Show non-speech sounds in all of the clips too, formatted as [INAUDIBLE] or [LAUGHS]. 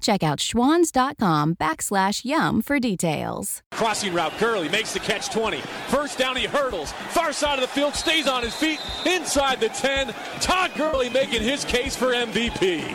Check out schwans.com backslash yum for details. Crossing route, Gurley makes the catch 20. First down, he hurdles. Far side of the field, stays on his feet, inside the 10. Todd Gurley making his case for MVP.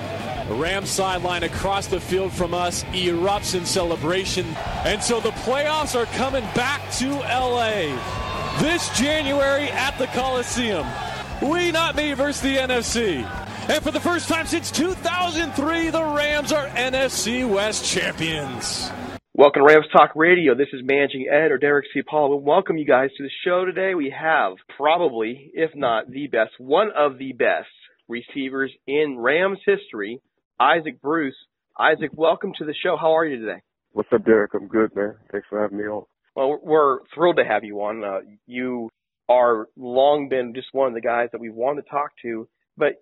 The Rams sideline across the field from us erupts in celebration. And so the playoffs are coming back to LA this January at the Coliseum. We not me versus the NFC. And for the first time since 2003, the Rams are NFC West champions. Welcome to Rams Talk Radio. This is Managing Ed or Derek Ciapala. We welcome you guys to the show today. We have probably, if not the best, one of the best receivers in Rams history, Isaac Bruce. Isaac, welcome to the show. How are you today? What's up, Derek? I'm good, man. Thanks for having me on. Well, we're thrilled to have you on. Uh, you are long been just one of the guys that we want to talk to, but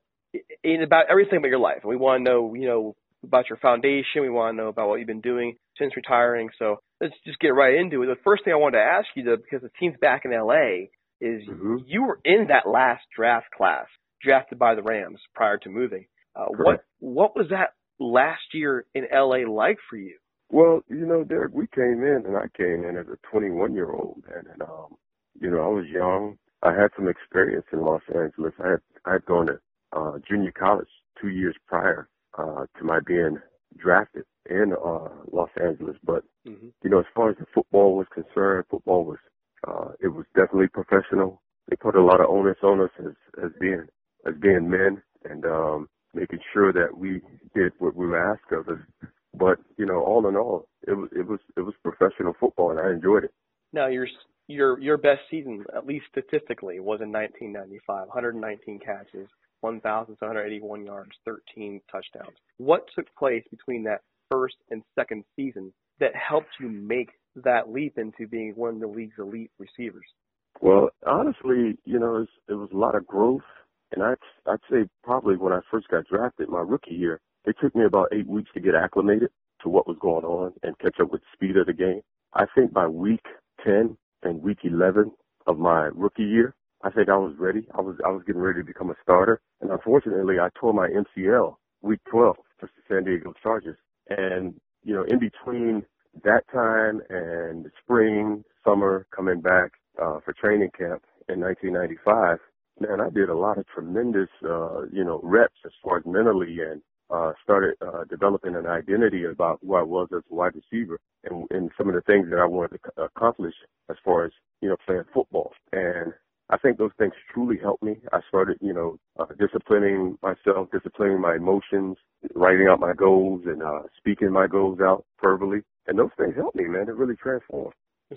in about everything about your life. We want to know, you know, about your foundation. We want to know about what you've been doing since retiring. So let's just get right into it. The first thing I wanted to ask you, though, because the team's back in LA, is mm-hmm. you were in that last draft class drafted by the Rams prior to moving. Uh, what what was that last year in LA like for you? Well, you know, Derek, we came in and I came in as a 21 year old, and, and um, you know, I was young. I had some experience in Los Angeles. I had I had gone to uh, junior college two years prior uh, to my being drafted in uh, Los Angeles. But mm-hmm. you know, as far as the football was concerned, football was uh, it was definitely professional. They put a lot of onus on us as as being as being men, and um, making sure that we did what we were asked of us. But you know, all in all, it was it was it was professional football, and I enjoyed it. Now, your your your best season, at least statistically, was in 1995. 119 catches, 1,781 yards, 13 touchdowns. What took place between that first and second season that helped you make that leap into being one of the league's elite receivers? Well, honestly, you know, it was, it was a lot of growth And I'd, I'd say probably when I first got drafted, my rookie year, it took me about eight weeks to get acclimated to what was going on and catch up with the speed of the game. I think by week 10 and week 11 of my rookie year, I think I was ready. I was I was getting ready to become a starter, and unfortunately, I tore my MCL week 12 for the San Diego Chargers. And you know, in between that time and the spring, summer, coming back uh, for training camp in 1995, man, I did a lot of tremendous, uh, you know, reps as far as mentally and uh, started uh, developing an identity about who I was as a wide receiver and, and some of the things that I wanted to accomplish as far as you know playing football. And I think those things truly helped me. I started, you know, uh, disciplining myself, disciplining my emotions, writing out my goals, and uh, speaking my goals out verbally. And those things helped me, man. It really transformed.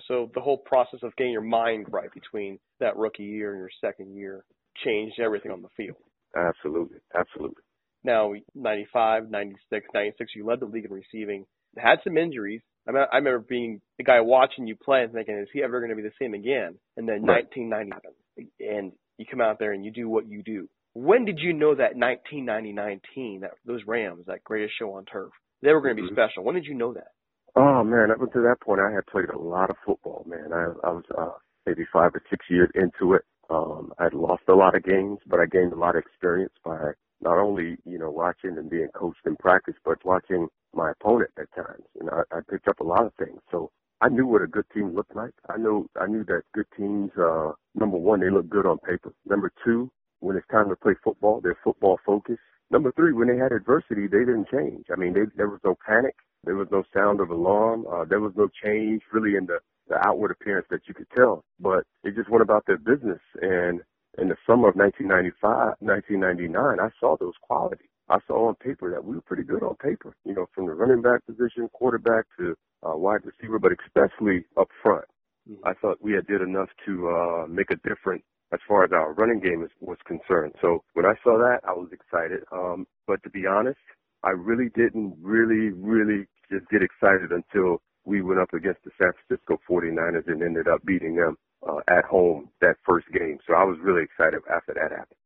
So the whole process of getting your mind right between that rookie year and your second year changed everything on the field. Absolutely, absolutely. Now, 95, 96, 96, you led the league in receiving. Had some injuries. I, mean, I remember being the guy watching you play and thinking, is he ever going to be the same again? And then right. 1990, and you come out there and you do what you do. When did you know that 1999 team, that those Rams, that greatest show on turf, they were going to be mm-hmm. special? When did you know that? Oh man, up until that point, I had played a lot of football. Man, I, I was uh, maybe five or six years into it. Um, I'd lost a lot of games, but I gained a lot of experience by not only, you know, watching and being coached in practice, but watching my opponent at times. And I, I picked up a lot of things. So I knew what a good team looked like. I knew I knew that good teams, uh, number one, they look good on paper. Number two, when it's time to play football, they're football focused. Number three, when they had adversity, they didn't change. I mean, they, there was no panic. There was no sound of alarm. Uh, there was no change really in the, the outward appearance that you could tell. But they just went about their business. And in the summer of 1995, 1999, I saw those qualities. I saw on paper that we were pretty good on paper, you know, from the running back position, quarterback to uh, wide receiver, but especially up front. Mm-hmm. I thought we had did enough to uh, make a difference as far as our running game is, was concerned. So when I saw that, I was excited. Um, but to be honest, I really didn't really, really just get excited until we went up against the San Francisco 49ers and ended up beating them uh, at home that first game. So I was really excited after that happened.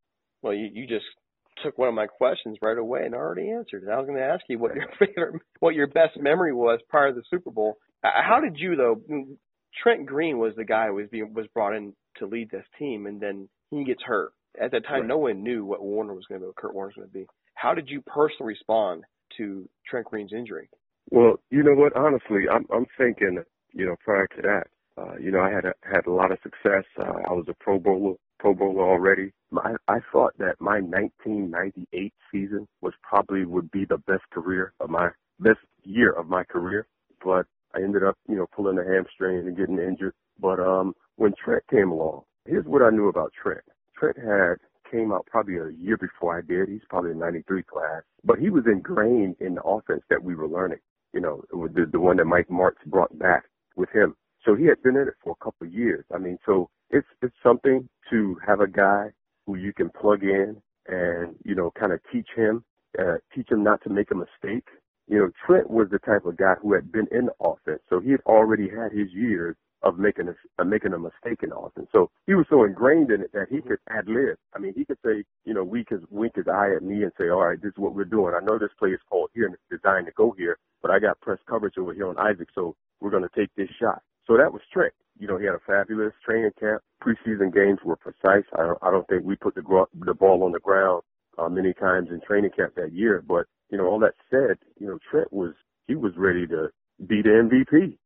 Well, you, you just took one of my questions right away and already answered it. I was going to ask you what your [LAUGHS] favorite, what your best memory was prior to the Super Bowl. How did you though? Trent Green was the guy who was being was brought in to lead this team, and then he gets hurt. At that time, right. no one knew what Warner was going to be, what Kurt Warner was going to be. How did you personally respond to Trent Green's injury? Well, you know what? Honestly, I'm I'm thinking, you know, prior to that, uh, you know, I had a, had a lot of success. Uh, I was a Pro Bowler, Pro Bowler already. My, I thought that my 1998 season was probably would be the best career of my best year of my career, but I ended up, you know, pulling a hamstring and getting injured. But um, when Trent came along, here's what I knew about Trent. Trent had came out probably a year before I did. He's probably a 93 class, but he was ingrained in the offense that we were learning. You know, the, the one that Mike Martz brought back with him. So he had been in it for a couple of years. I mean, so it's it's something to have a guy who you can plug in and you know kind of teach him, uh, teach him not to make a mistake. You know, Trent was the type of guy who had been in offense, so he had already had his years of making a uh, making a mistake in offense. So he was so ingrained in it that he could ad lib. I mean, he could say, you know, wink his wink his eye at me and say, all right, this is what we're doing. I know this play is called here and it's designed to go here, but I got press coverage over here on Isaac, so we're going to take this shot. So that was Trent. You know, he had a fabulous training camp. Preseason games were precise. I don't, I don't think we put the, the ball on the ground uh, many times in training camp that year. But, you know, all that said, you know, Trent was, he was ready to be the MVP.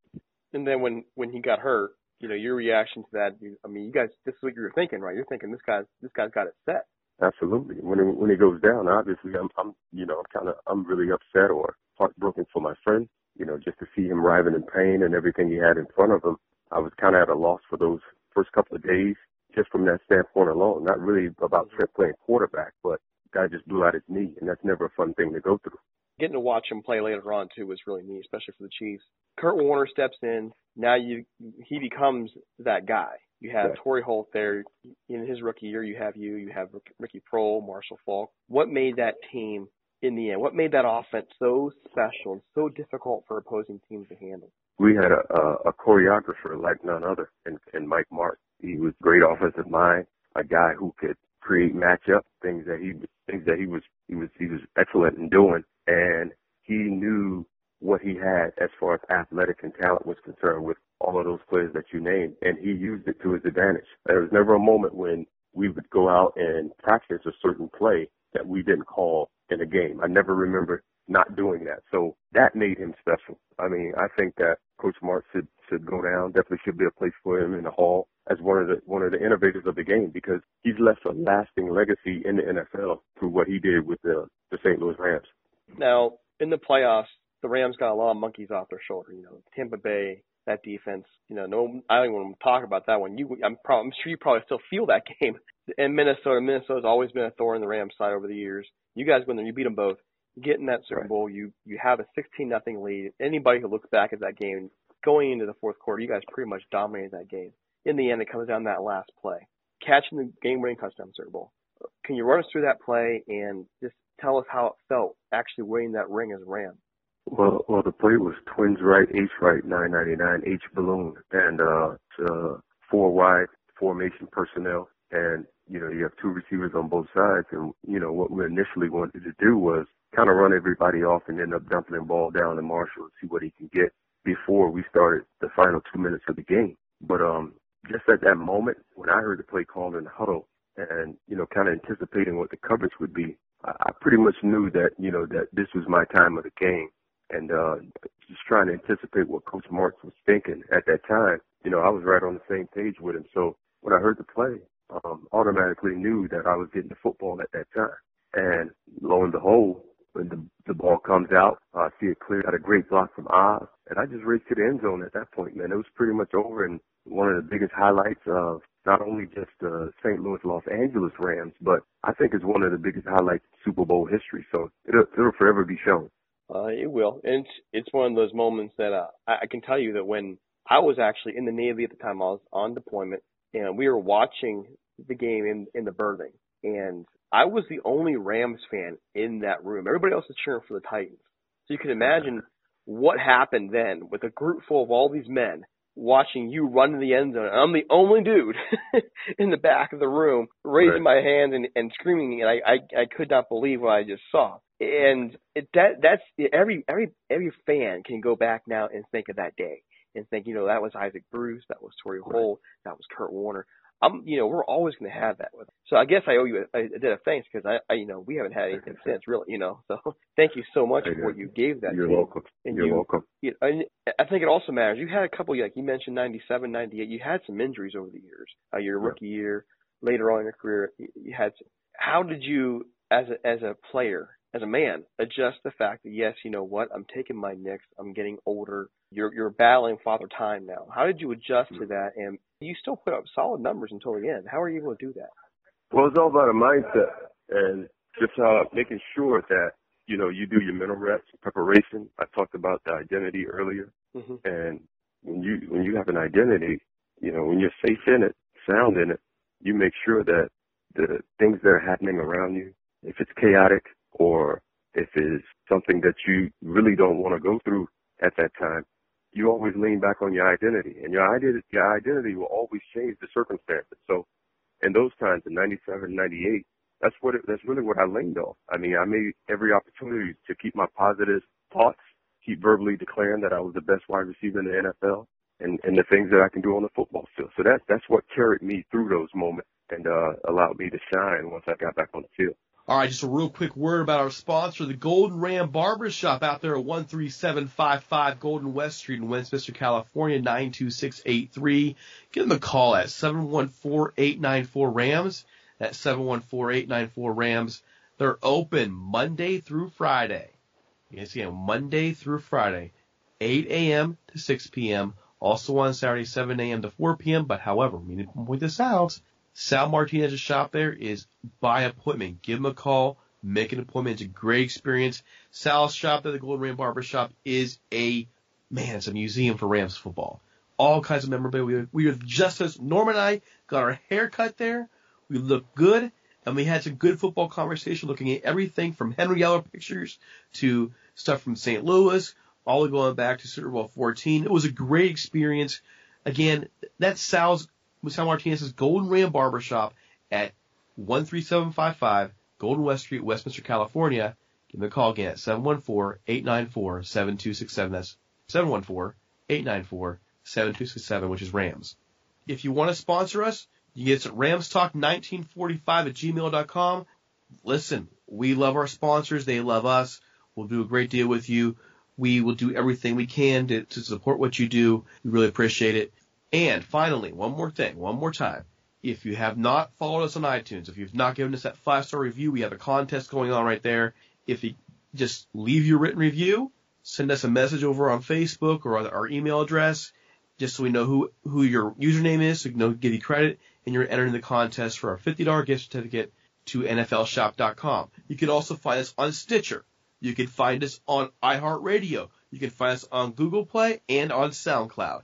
And then when, when he got hurt, you know, your reaction to that, you, I mean, you guys, this is what you were thinking, right? You're thinking this guy's, this guy's got it set. Absolutely. When it, when he goes down, obviously I'm, I'm, you know, I'm kind of, I'm really upset or heartbroken for my friend you know, just to see him writhing in pain and everything he had in front of him, I was kind of at a loss for those first couple of days, just from that standpoint alone. Not really about Trent playing quarterback, but guy just blew out his knee, and that's never a fun thing to go through. Getting to watch him play later on too was really neat, especially for the Chiefs. Kurt Warner steps in. Now you he becomes that guy. You have yeah. Torry Holt there in his rookie year. You have you. You have Ricky Proehl, Marshall Faulk. What made that team in the end? What made that offense so special and so difficult for opposing teams to handle? We had a, a, a choreographer like none other in, in Mike Martz. He was great offensive mind, a guy who could create matchup, things that he things that he was he was he was excellent in doing, and he knew what he had as far as athletic and talent was concerned with all of those players that you named, and he used it to his advantage. There was never a moment when we would go out and practice a certain play that we didn't call in a game. I never remember not doing that. So that made him special. I mean, I think that Coach Martz should should go down. Definitely should be a place for him in the hall as one of the one of the innovators of the game because he's left a lasting legacy in the NFL through what he did with the the St. Louis Rams. Now in the playoffs, the Rams got a lot of monkeys off their shoulder. You know, Tampa Bay, that defense. You know, no, I don't even want to talk about that one. You, I'm, probably, I'm sure you probably still feel that [LAUGHS] game. And Minnesota, Minnesota's always been a thorn in the Rams side over the years. You guys win them, you beat them both. You get in that Super Bowl, you you have a 16 nothing lead. Anybody who looks back at that game going into the fourth quarter, you guys pretty much dominated that game. In the end, it comes down to that last play, catching the game-winning touchdown Super Bowl. Can you run us through that play and just tell us how it felt actually winning that ring as a Ram? Well, well, the play was twins right, H right, 999, H balloon, and uh, uh, four wide formation personnel, and you know you have two receivers on both sides, and you know what we initially wanted to do was kind of run everybody off and end up dumping the ball down to Marshall and see what he can get before we started the final two minutes of the game. But um, just at that moment when I heard the play called in the huddle, and you know, kind of anticipating what the coverage would be, I, pretty much knew that you know that this was my time of the game and uh, just trying to anticipate what Coach Martz was thinking at that time. You know, I was right on the same page with him. So when I heard the play, um, automatically knew that I was getting the football at that time. And lo and behold, when the, the ball comes out, I see it clear. Got a great block from Oz, and I just raced to the end zone at that point. Man, it was pretty much over, and one of the biggest highlights of not only just the uh, St. Louis Los Angeles Rams, but I think it's one of the biggest highlights in Super Bowl history. So it'll, it'll forever be shown. Uh, it will. And it's it's one of those moments that uh, I, I can tell you that when I was actually in the Navy at the time, I was on deployment, and we were watching the game in in the building, and I was the only Rams fan in that room. Everybody else was cheering for the Titans. So you can imagine what happened then with a group full of all these men watching you run to the end zone. I'm the only dude [LAUGHS] in the back of the room raising right. my hand and, and screaming, and I, I I could not believe what I just saw and it, that that's every every every fan can go back now and think of that day and think, you know, that was Isaac Bruce, that was Torry Holt, that was Kurt Warner. I'm, you know, we're always going to have that with. Us. So I guess I owe you a, a debt of thanks because I, I, you know, we haven't had anything [LAUGHS] since, really, you know. So [LAUGHS] thank you so much for what you gave that. You're welcome. And You're you, welcome. You know, I think it also matters. You had a couple, like you mentioned, 97, 98. You had some injuries over the years. Uh, your rookie yeah. year, later on in your career, you had. Some, how did you, as a as a player, as a man, adjust the fact that yes, you know what, I'm taking my nicks, I'm getting older. You're you're battling father time now. How did you adjust to that? And you still put up solid numbers until the end. How are you able to do that? Well, it's all about a mindset and just uh, making sure that you know you do your mental reps, preparation. I talked about the identity earlier, mm-hmm. and when you when you have an identity, you know when you're safe in it, sound in it, you make sure that the things that are happening around you, if it's chaotic, or if it's something that you really don't want to go through at that time, you always lean back on your identity, and your identity, your identity will always change the circumstances. So, in those times, in '97, '98, that's what it, that's really what I leaned on. I mean, I made every opportunity to keep my positive thoughts, keep verbally declaring that I was the best wide receiver in the NFL, and and the things that I can do on the football field. So that that's what carried me through those moments and uh, allowed me to shine once I got back on the field. All right, just a real quick word about our sponsor, the Golden Ram Barbershop out there at 13755 Golden West Street in Westminster, California, 92683. Give them a call at 714-894-RAMS. That's 714-894-RAMS. They're open Monday through Friday. Can see Monday through Friday, 8 a.m. to 6 p.m. Also on Saturday, 7 a.m. to 4 p.m. But however, we need to point this out. Sal Martinez's shop there is by appointment. Give him a call, make an appointment. It's a great experience. Sal's shop there, the Golden Ram Barber Shop, is a man. It's a museum for Rams football. All kinds of memorabilia. We were just as Norm and I got our hair cut there. We looked good, and we had some good football conversation, looking at everything from Henry Ellard pictures to stuff from St. Louis, all the going back to Super Bowl 14. It was a great experience. Again, that's Sal's Sal Martinez's Golden Ram Barbershop at 13755 Golden West Street, Westminster, California. Give me a call again at 714-894-7267. That's 714-894-7267, which is Rams. If you want to sponsor us, you get us at ramstalk1945 at gmail.com. Listen, we love our sponsors. They love us. We'll do a great deal with you. We will do everything we can to, to support what you do. We really appreciate it. And finally, one more thing, one more time. If you have not followed us on iTunes, if you've not given us that five star review, we have a contest going on right there. If you just leave your written review, send us a message over on Facebook or our email address, just so we know who, who your username is, so we can give you credit, and you're entering the contest for our $50 gift certificate to NFLshop.com. You can also find us on Stitcher. You can find us on iHeartRadio. You can find us on Google Play and on SoundCloud.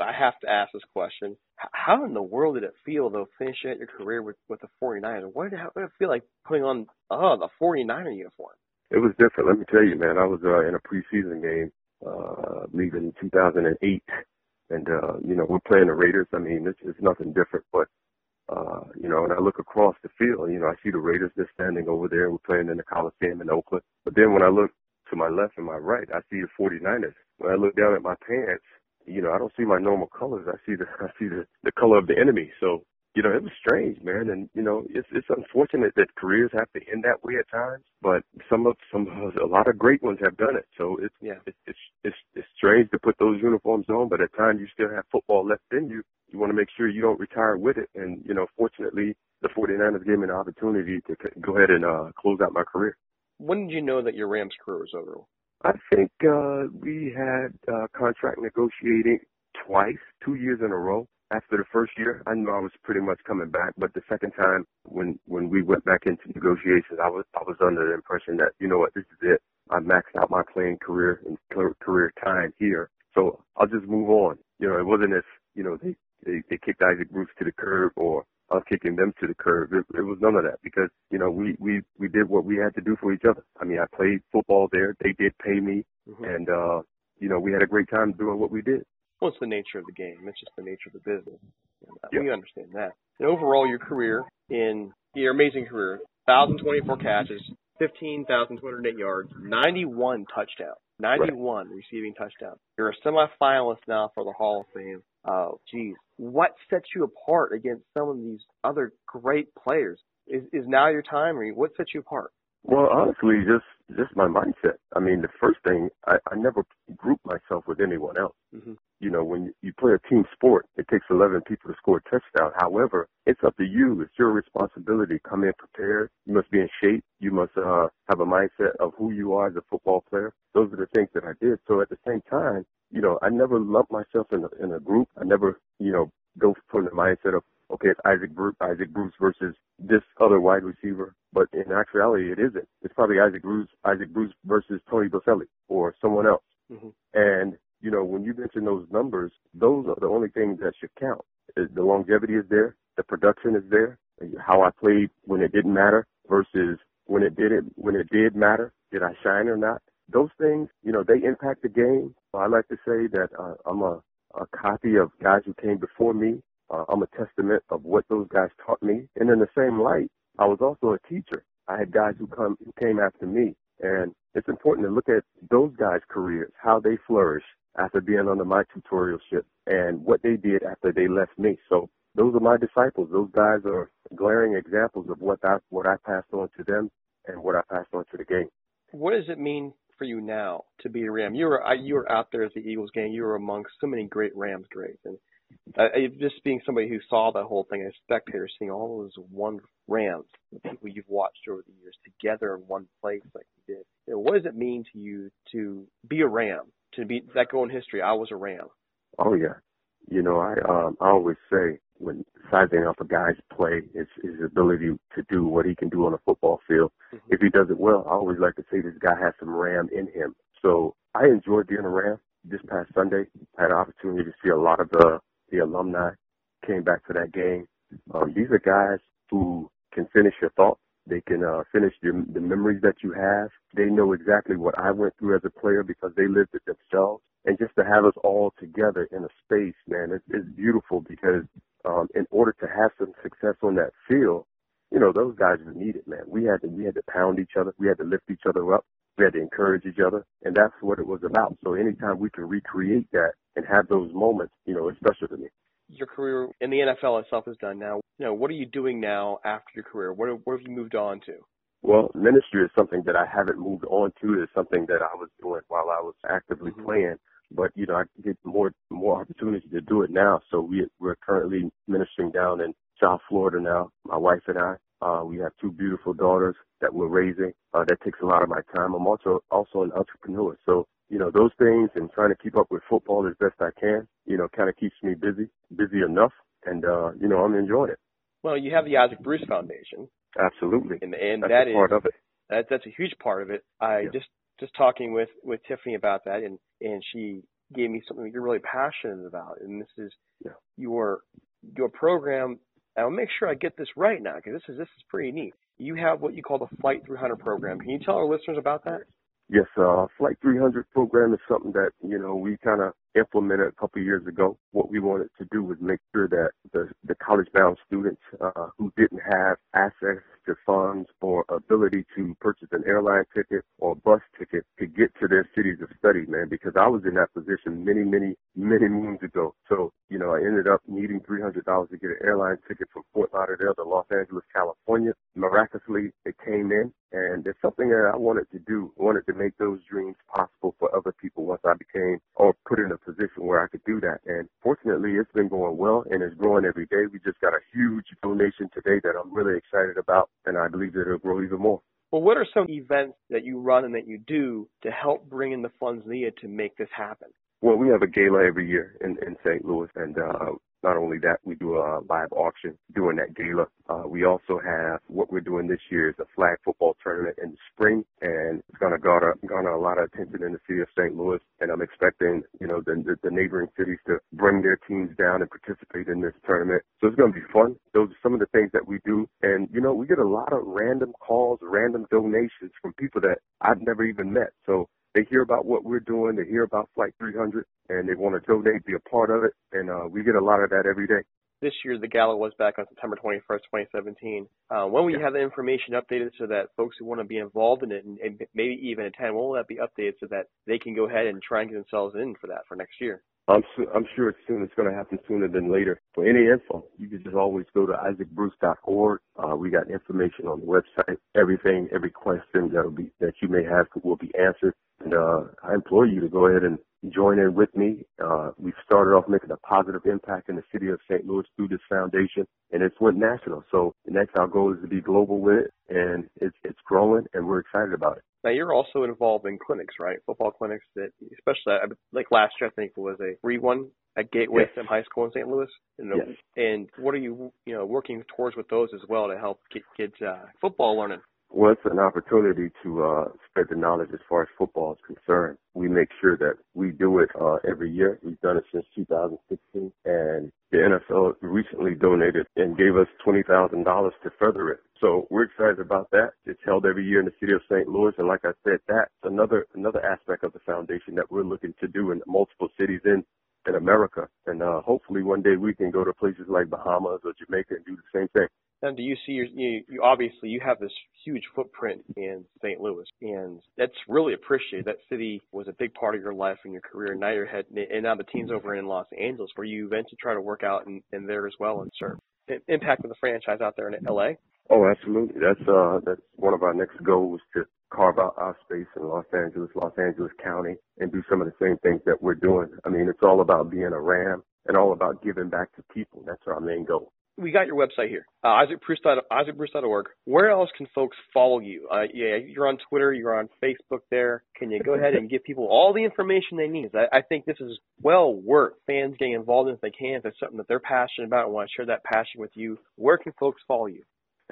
I have to ask this question. How in the world did it feel though finishing out your career with, with the 49ers? What did, it, what did it feel like putting on oh the 49er uniform? It was different. Let me tell you, man. I was uh, in a preseason game, uh, leaving 2008, and uh, you know we're playing the Raiders. I mean, it's, it's nothing different, but uh, you know, and I look across the field, you know, I see the Raiders just standing over there. We're playing in the Coliseum in Oakland. But then when I look to my left and my right, I see the 49ers. When I look down at my pants, you know, I don't see my normal colors. I see the [LAUGHS] I see the the color of the enemy. So you know, it was strange, man. And, you know, it's, it's unfortunate that careers have to end that way at times, but some of, some, a lot of great ones have done it. So it's, yeah. it's, it's, it's, it's strange to put those uniforms on, but at times you still have football left in you. You want to make sure you don't retire with it. And, you know, fortunately, the 49ers gave me an opportunity to go ahead and, uh, close out my career. When did you know that your Rams career was over? I think, uh, we had, uh, contract negotiating twice, two years in a row after the first year, I knew I was pretty much coming back. But the second time, when when we went back into negotiations, I was I was under the impression that you know what, this is it. I maxed out my playing career and career time here, so I'll just move on. You know, it wasn't as you know they they, they kicked Isaac Bruce to the curb or us kicking them to the curb. It, it was none of that because you know we we we did what we had to do for each other. I mean, I played football there. They did pay me, mm-hmm. and uh, you know we had a great time doing what we did. Well, it's the nature of the game. It's just the nature of the business. Yeah. We understand that. And overall, your career in your amazing career, 1,024 catches, 15,208 yards, 91 touchdowns, 91 right. receiving touchdowns. You're a semifinalist now for the Hall of Fame. Oh, geez. What sets you apart against some of these other great players? Is, is now your time, or what sets you apart? Well, honestly, just just my mindset. I mean, the first thing I, I never group myself with anyone else. Mm-hmm. You know, when you play a team sport, it takes 11 people to score a touchdown. However, it's up to you. It's your responsibility. Come in prepared. You must be in shape. You must uh, have a mindset of who you are as a football player. Those are the things that I did. So at the same time, you know, I never lumped myself in a, in a group. I never, you know, go from the mindset of okay, it's Isaac Bruce, Isaac Bruce versus this other wide receiver. But in actuality, it isn't. It's probably Isaac Bruce, Isaac Bruce versus Tony Boselli or someone else. Mm-hmm. And you know, when you mention those numbers, those are the only things that should count. The longevity is there, the production is there, how I played when it didn't matter versus when it did it when it did matter. Did I shine or not? Those things, you know, they impact the game. I like to say that uh, I'm a, a copy of guys who came before me uh, I'm a testament of what those guys taught me. And in the same light, I was also a teacher. I had guys who come who came after me, and it's important to look at those guys' careers, how they flourished after being under my tutorialship, and what they did after they left me. So those are my disciples. Those guys are glaring examples of what I what I passed on to them and what I passed on to the game. What does it mean for you now to be a Ram? You were you were out there at the Eagles game. You were amongst so many great Rams greats, and uh, just being somebody who saw that whole thing, a spectator, seeing all those one Rams, the people you've watched over the years together in one place like you did. You know, what does it mean to you to be a Ram, to be that go in history? I was a Ram. Oh yeah, you know I um I always say when sizing up a guy's play is his ability to do what he can do on a football field. Mm-hmm. If he does it well, I always like to say this guy has some Ram in him. So I enjoyed being a Ram. This past Sunday, I had an opportunity to see a lot of the the alumni came back to that game. Um, these are guys who can finish your thoughts. They can uh, finish the, the memories that you have. They know exactly what I went through as a player because they lived it themselves. And just to have us all together in a space, man, it's, it's beautiful because um, in order to have some success on that field, you know, those guys were needed, man. We had to we had to pound each other, we had to lift each other up, we had to encourage each other, and that's what it was about. So anytime we can recreate that and have those moments, you know, it's special to me. Your career in the NFL itself is done now. You know, what are you doing now after your career? What what have you moved on to? Well, ministry is something that I haven't moved on to. It's something that I was doing while I was actively mm-hmm. playing but you know I get more more opportunity to do it now. So we we're currently ministering down in South Florida now. My wife and I. Uh, we have two beautiful daughters that we're raising. Uh, that takes a lot of my time. I'm also also an entrepreneur, so you know those things and trying to keep up with football as best I can. You know, kind of keeps me busy, busy enough, and uh, you know I'm enjoying it. Well, you have the Isaac Bruce Foundation. Absolutely, and, and that's that is, part of it. That, that's a huge part of it. I yeah. just just talking with with Tiffany about that, and and she gave me something that you're really passionate about, and this is yeah. your your program. I'll make sure I get this right now because this is this is pretty neat. You have what you call the Flight 300 program. Can you tell our listeners about that? Yes, uh, Flight 300 program is something that you know we kind of implemented a couple years ago. What we wanted to do was make sure that the the college bound students uh, who didn't have access to funds or ability to purchase an airline ticket or bus ticket to get to their cities of study, man, because I was in that position many, many, many moons ago. So, you know, I ended up needing $300 to get an airline ticket from Fort Lauderdale to Los Angeles, California. Miraculously, it came in and it's something that I wanted to do. I wanted to make those dreams possible for other people once I became or put in a position where I could do that. And fortunately, it's been going well and it's growing every day. We just got a huge donation today that I'm really excited about and I believe that it'll grow even more. Well, what are some events that you run and that you do to help bring in the funds needed to make this happen? Well, we have a gala every year in, in St. Louis, and uh, not only that, we do a live auction during that gala. Uh, we also have what we're doing this year is a flag football tournament in the spring, and it's going to garner, garner a lot of attention in the city of St. Louis. And I'm expecting, you know, the, the, the neighboring cities to bring their teams down and participate in this tournament. So it's going to be fun. Those are some of the things that we do. And, you know, we get a lot of random calls, random donations from people that I've never even met. So they hear about what we're doing, they hear about Flight 300, and they want to donate, be a part of it, and uh, we get a lot of that every day. This year, the gala was back on September 21st, 2017. Uh, when will you have the information updated so that folks who want to be involved in it and, and maybe even attend, when will that be updated so that they can go ahead and try and get themselves in for that for next year? I'm su- I'm sure it's soon. It's going to happen sooner than later. For any info, you can just always go to isaacbruce.org. Uh, we got information on the website. Everything, every question that'll be that you may have will be answered. And uh, I implore you to go ahead and join in with me. Uh, we've started off making a positive impact in the city of St. Louis through this foundation, and it's went national. So next, our goal is to be global with it, and it's it's growing, and we're excited about it. Now you're also involved in clinics, right? Football clinics that, especially like last year, I think it was a free one at Gateway yes. High School in St. Louis. And, yes. and what are you, you know, working towards with those as well to help get kids uh, football learning? Well, it's an opportunity to uh, spread the knowledge as far as football is concerned. We make sure that we do it uh, every year. We've done it since 2016, and the NFL recently donated and gave us $20,000 to further it. So we're excited about that. It's held every year in the city of St. Louis, and like I said, that's another another aspect of the foundation that we're looking to do in multiple cities in in America. And uh, hopefully one day we can go to places like Bahamas or Jamaica and do the same thing. Do you see your, you, you obviously you have this huge footprint in St. Louis, and that's really appreciated. That city was a big part of your life and your career. And now you're and now the team's over in Los Angeles, where you eventually try to work out in, in there as well and serve. Impact of the franchise out there in LA. Oh, absolutely. That's uh that's one of our next goals to carve out our space in Los Angeles, Los Angeles County, and do some of the same things that we're doing. I mean, it's all about being a Ram and all about giving back to people. That's our main goal we got your website here, uh, IsaacBruce, IsaacBruce.org. Where else can folks follow you? Uh, yeah, you're on Twitter, you're on Facebook there. Can you go ahead and give people all the information they need? I, I think this is well worth fans getting involved in if they can, if it's something that they're passionate about and want to share that passion with you. Where can folks follow you?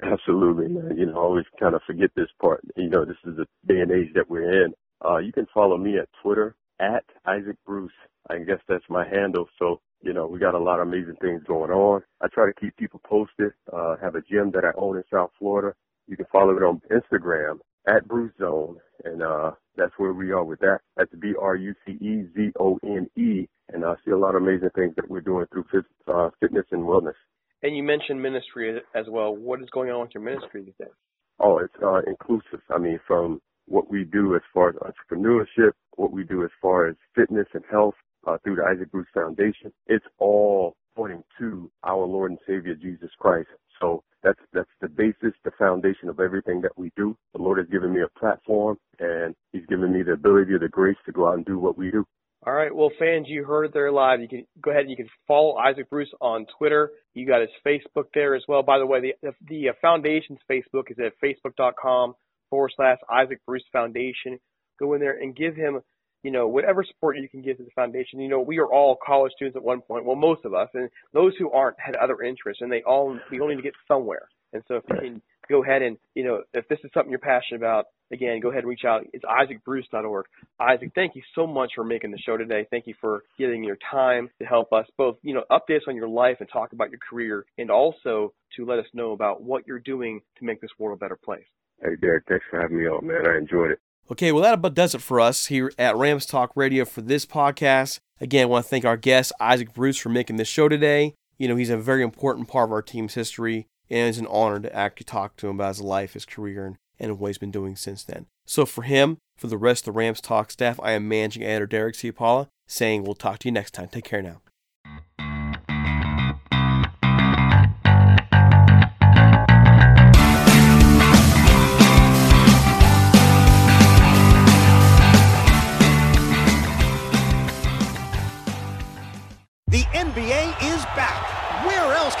Absolutely, man. You know, I always kind of forget this part. You know, this is the day and age that we're in. Uh, you can follow me at Twitter at Isaac Bruce. I guess that's my handle. So you know, we got a lot of amazing things going on. I try to keep people posted. Uh, have a gym that I own in South Florida. You can follow it on Instagram at Bruce Zone, and uh, that's where we are with that. That's B R U C E Z O N E, and I see a lot of amazing things that we're doing through uh, fitness and wellness. And you mentioned ministry as well. What is going on with your ministry these days? Oh, it's uh, inclusive. I mean, from what we do as far as entrepreneurship, what we do as far as fitness and health uh, through the Isaac Bruce Foundation, it's all pointing to our Lord and Savior Jesus Christ. So that's that's the basis, the foundation of everything that we do. The Lord has given me a platform, and He's given me the ability, the grace to go out and do what we do. All right. Well, fans, you heard it there live. You can go ahead and you can follow Isaac Bruce on Twitter. You got his Facebook there as well. By the way, the the, the foundation's Facebook is at facebook.com forward slash Isaac Bruce Foundation. Go in there and give him, you know, whatever support you can give to the foundation. You know, we are all college students at one point. Well, most of us, and those who aren't had other interests, and they all we all need to get somewhere. And so if you can go ahead and, you know, if this is something you're passionate about, again, go ahead and reach out. It's isaacbruce.org. Isaac, thank you so much for making the show today. Thank you for giving your time to help us both, you know, update us on your life and talk about your career and also to let us know about what you're doing to make this world a better place. Hey, Derek, thanks for having me on, man. I enjoyed it. Okay, well, that about does it for us here at Rams Talk Radio for this podcast. Again, I want to thank our guest, Isaac Bruce, for making this show today. You know, he's a very important part of our team's history, and it's an honor to actually talk to him about his life, his career, and, and what he's been doing since then. So, for him, for the rest of the Rams Talk staff, I am managing editor Derek Ciapala, saying we'll talk to you next time. Take care now.